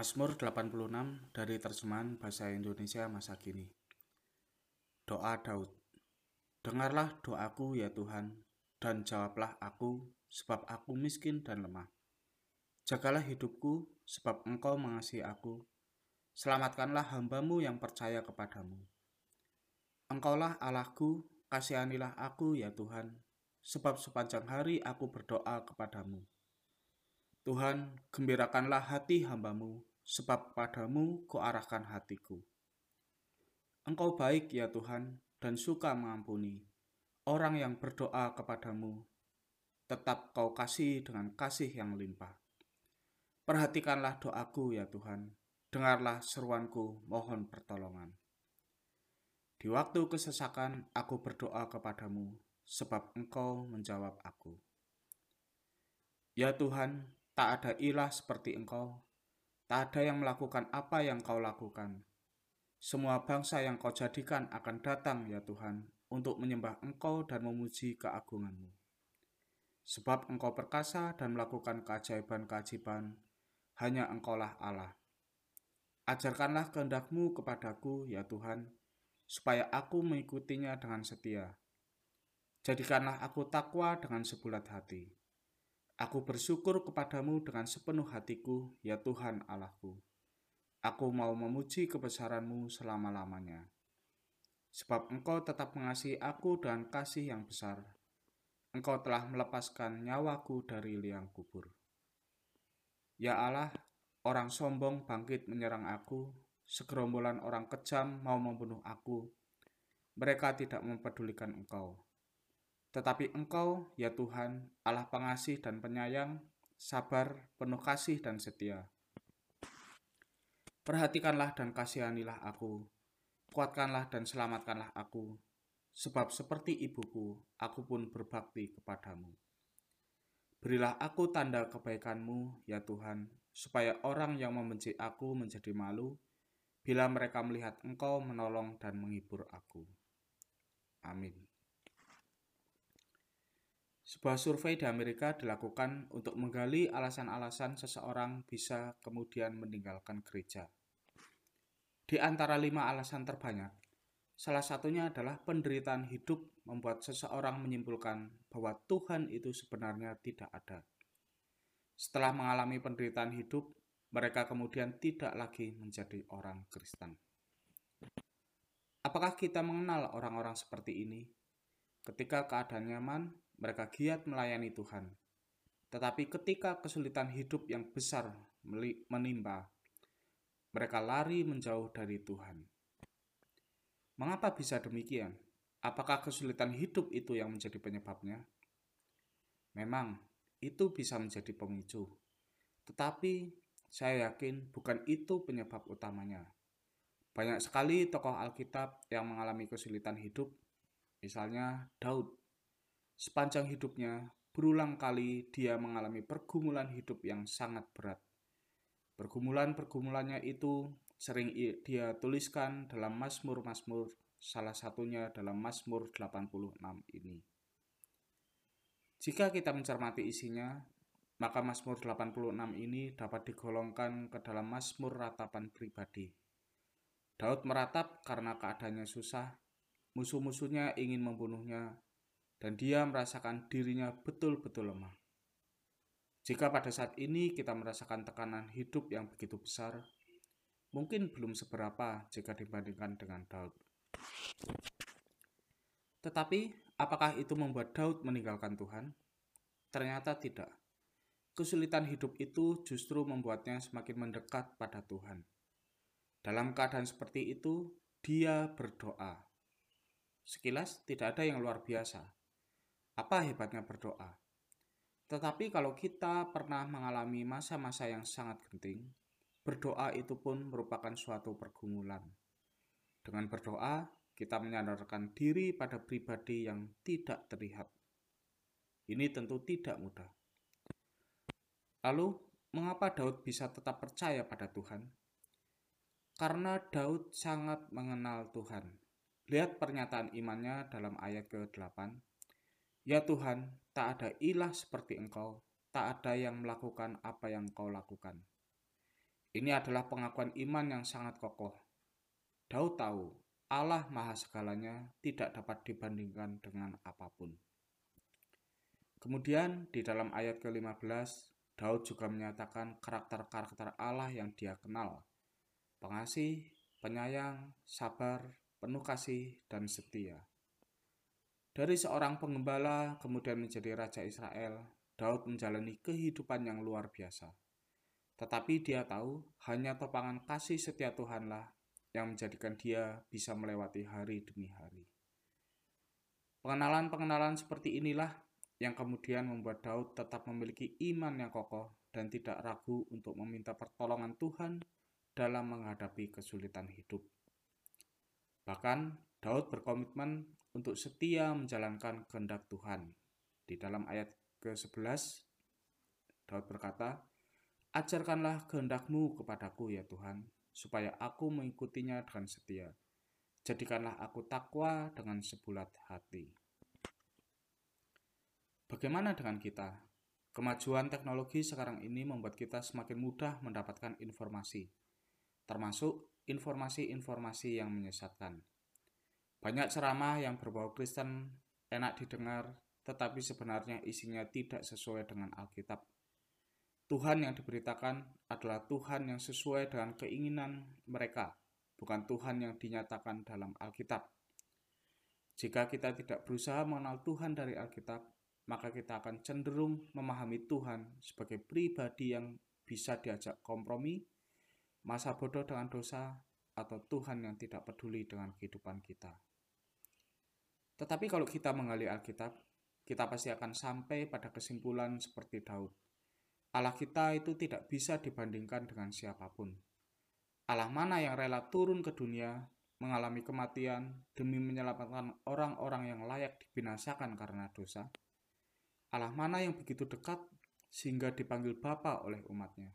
Mazmur 86 dari terjemahan bahasa Indonesia masa kini. Doa Daud. Dengarlah doaku ya Tuhan, dan jawablah aku, sebab aku miskin dan lemah. Jagalah hidupku, sebab engkau mengasihi aku. Selamatkanlah hambamu yang percaya kepadamu. Engkaulah Allahku, kasihanilah aku ya Tuhan, sebab sepanjang hari aku berdoa kepadamu. Tuhan, gembirakanlah hati hambamu, sebab padamu kuarahkan hatiku. Engkau baik ya Tuhan, dan suka mengampuni. Orang yang berdoa kepadamu, tetap kau kasih dengan kasih yang limpah. Perhatikanlah doaku ya Tuhan, dengarlah seruanku, mohon pertolongan. Di waktu kesesakan aku berdoa kepadamu, sebab engkau menjawab aku. Ya Tuhan, Tak ada ilah seperti engkau. Tak ada yang melakukan apa yang kau lakukan. Semua bangsa yang kau jadikan akan datang, ya Tuhan, untuk menyembah engkau dan memuji keagunganmu. Sebab engkau perkasa dan melakukan keajaiban-keajaiban, hanya engkaulah Allah. Ajarkanlah kehendakmu kepadaku, ya Tuhan, supaya aku mengikutinya dengan setia. Jadikanlah aku takwa dengan sebulat hati Aku bersyukur kepadamu dengan sepenuh hatiku, ya Tuhan Allahku. Aku mau memuji kebesaranmu selama-lamanya. Sebab engkau tetap mengasihi aku dengan kasih yang besar. Engkau telah melepaskan nyawaku dari liang kubur. Ya Allah, orang sombong bangkit menyerang aku, segerombolan orang kejam mau membunuh aku. Mereka tidak mempedulikan engkau tetapi Engkau, ya Tuhan, Allah pengasih dan penyayang, sabar, penuh kasih dan setia. Perhatikanlah dan kasihanilah aku, kuatkanlah dan selamatkanlah aku, sebab seperti ibuku, aku pun berbakti kepadamu. Berilah aku tanda kebaikanmu, ya Tuhan, supaya orang yang membenci aku menjadi malu, bila mereka melihat Engkau menolong dan menghibur aku. Amin. Sebuah survei di Amerika dilakukan untuk menggali alasan-alasan seseorang bisa kemudian meninggalkan gereja. Di antara lima alasan terbanyak, salah satunya adalah penderitaan hidup membuat seseorang menyimpulkan bahwa Tuhan itu sebenarnya tidak ada. Setelah mengalami penderitaan hidup, mereka kemudian tidak lagi menjadi orang Kristen. Apakah kita mengenal orang-orang seperti ini? Ketika keadaan nyaman, mereka giat melayani Tuhan. Tetapi ketika kesulitan hidup yang besar menimpa, mereka lari menjauh dari Tuhan. Mengapa bisa demikian? Apakah kesulitan hidup itu yang menjadi penyebabnya? Memang, itu bisa menjadi pemicu. Tetapi saya yakin bukan itu penyebab utamanya. Banyak sekali tokoh Alkitab yang mengalami kesulitan hidup, misalnya Daud Sepanjang hidupnya, berulang kali dia mengalami pergumulan hidup yang sangat berat. Pergumulan-pergumulannya itu sering dia tuliskan dalam Mazmur-Mazmur, salah satunya dalam Mazmur 86 ini. Jika kita mencermati isinya, maka Mazmur 86 ini dapat digolongkan ke dalam Mazmur ratapan pribadi. Daud meratap karena keadaannya susah, musuh-musuhnya ingin membunuhnya, dan dia merasakan dirinya betul-betul lemah. Jika pada saat ini kita merasakan tekanan hidup yang begitu besar, mungkin belum seberapa jika dibandingkan dengan Daud. Tetapi, apakah itu membuat Daud meninggalkan Tuhan? Ternyata tidak. Kesulitan hidup itu justru membuatnya semakin mendekat pada Tuhan. Dalam keadaan seperti itu, dia berdoa. Sekilas tidak ada yang luar biasa, apa hebatnya berdoa? Tetapi kalau kita pernah mengalami masa-masa yang sangat genting, berdoa itu pun merupakan suatu pergumulan. Dengan berdoa, kita menyadarkan diri pada pribadi yang tidak terlihat. Ini tentu tidak mudah. Lalu, mengapa Daud bisa tetap percaya pada Tuhan? Karena Daud sangat mengenal Tuhan. Lihat pernyataan imannya dalam ayat ke-8. Ya Tuhan, tak ada ilah seperti Engkau, tak ada yang melakukan apa yang Kau lakukan. Ini adalah pengakuan iman yang sangat kokoh. Daud tahu Allah Maha Segalanya tidak dapat dibandingkan dengan apa pun. Kemudian di dalam ayat ke-15, Daud juga menyatakan karakter-karakter Allah yang dia kenal. Pengasih, penyayang, sabar, penuh kasih, dan setia. Dari seorang pengembala kemudian menjadi raja Israel, Daud menjalani kehidupan yang luar biasa. Tetapi dia tahu hanya topangan kasih setia Tuhanlah yang menjadikan dia bisa melewati hari demi hari. Pengenalan-pengenalan seperti inilah yang kemudian membuat Daud tetap memiliki iman yang kokoh dan tidak ragu untuk meminta pertolongan Tuhan dalam menghadapi kesulitan hidup. Bahkan Daud berkomitmen untuk setia menjalankan kehendak Tuhan. Di dalam ayat ke-11 Daud berkata, Ajarkanlah kehendakmu kepadaku ya Tuhan, supaya aku mengikutinya dengan setia. Jadikanlah aku takwa dengan sebulat hati. Bagaimana dengan kita? Kemajuan teknologi sekarang ini membuat kita semakin mudah mendapatkan informasi, termasuk informasi-informasi yang menyesatkan. Banyak ceramah yang berbau Kristen enak didengar, tetapi sebenarnya isinya tidak sesuai dengan Alkitab Tuhan yang diberitakan adalah Tuhan yang sesuai dengan keinginan mereka, bukan Tuhan yang dinyatakan dalam Alkitab. Jika kita tidak berusaha mengenal Tuhan dari Alkitab, maka kita akan cenderung memahami Tuhan sebagai pribadi yang bisa diajak kompromi, masa bodoh dengan dosa, atau Tuhan yang tidak peduli dengan kehidupan kita. Tetapi kalau kita menggali Alkitab, kita pasti akan sampai pada kesimpulan seperti Daud Allah kita itu tidak bisa dibandingkan dengan siapa pun. Allah mana yang rela turun ke dunia, mengalami kematian demi menyelamatkan orang-orang yang layak dibinasakan karena dosa? Allah mana yang begitu dekat sehingga dipanggil Bapa oleh umatnya?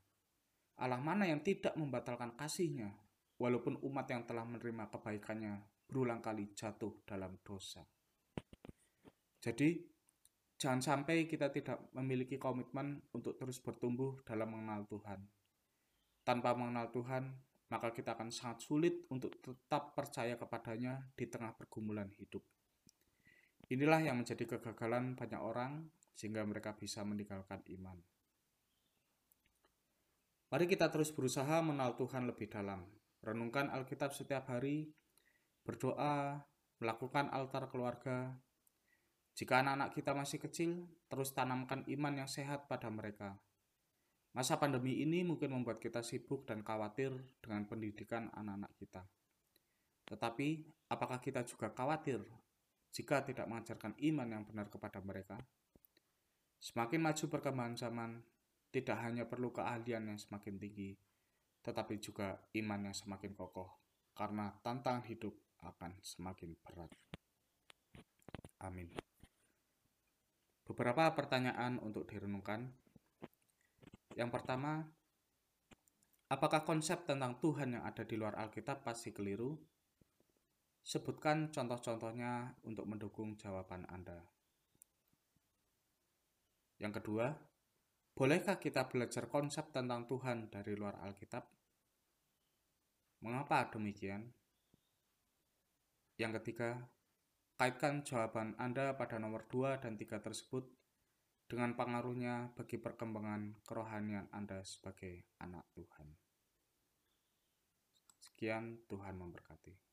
Allah mana yang tidak membatalkan kasihnya, walaupun umat yang telah menerima kebaikannya berulang kali jatuh dalam dosa? Jadi, Jangan sampai kita tidak memiliki komitmen untuk terus bertumbuh dalam mengenal Tuhan. Tanpa mengenal Tuhan, maka kita akan sangat sulit untuk tetap percaya kepadanya di tengah pergumulan hidup. Inilah yang menjadi kegagalan banyak orang sehingga mereka bisa meninggalkan iman. Mari kita terus berusaha mengenal Tuhan lebih dalam. Renungkan Alkitab setiap hari, berdoa, melakukan altar keluarga, jika anak-anak kita masih kecil, terus tanamkan iman yang sehat pada mereka. Masa pandemi ini mungkin membuat kita sibuk dan khawatir dengan pendidikan anak-anak kita. Tetapi, apakah kita juga khawatir jika tidak mengajarkan iman yang benar kepada mereka? Semakin maju perkembangan zaman, tidak hanya perlu keahlian yang semakin tinggi, tetapi juga iman yang semakin kokoh, karena tantangan hidup akan semakin berat. Amin. Beberapa pertanyaan untuk direnungkan. Yang pertama, apakah konsep tentang Tuhan yang ada di luar Alkitab pasti keliru? Sebutkan contoh-contohnya untuk mendukung jawaban Anda. Yang kedua, bolehkah kita belajar konsep tentang Tuhan dari luar Alkitab? Mengapa demikian? Yang ketiga, Kaitkan jawaban Anda pada nomor 2 dan 3 tersebut dengan pengaruhnya bagi perkembangan kerohanian Anda sebagai anak Tuhan. Sekian, Tuhan memberkati.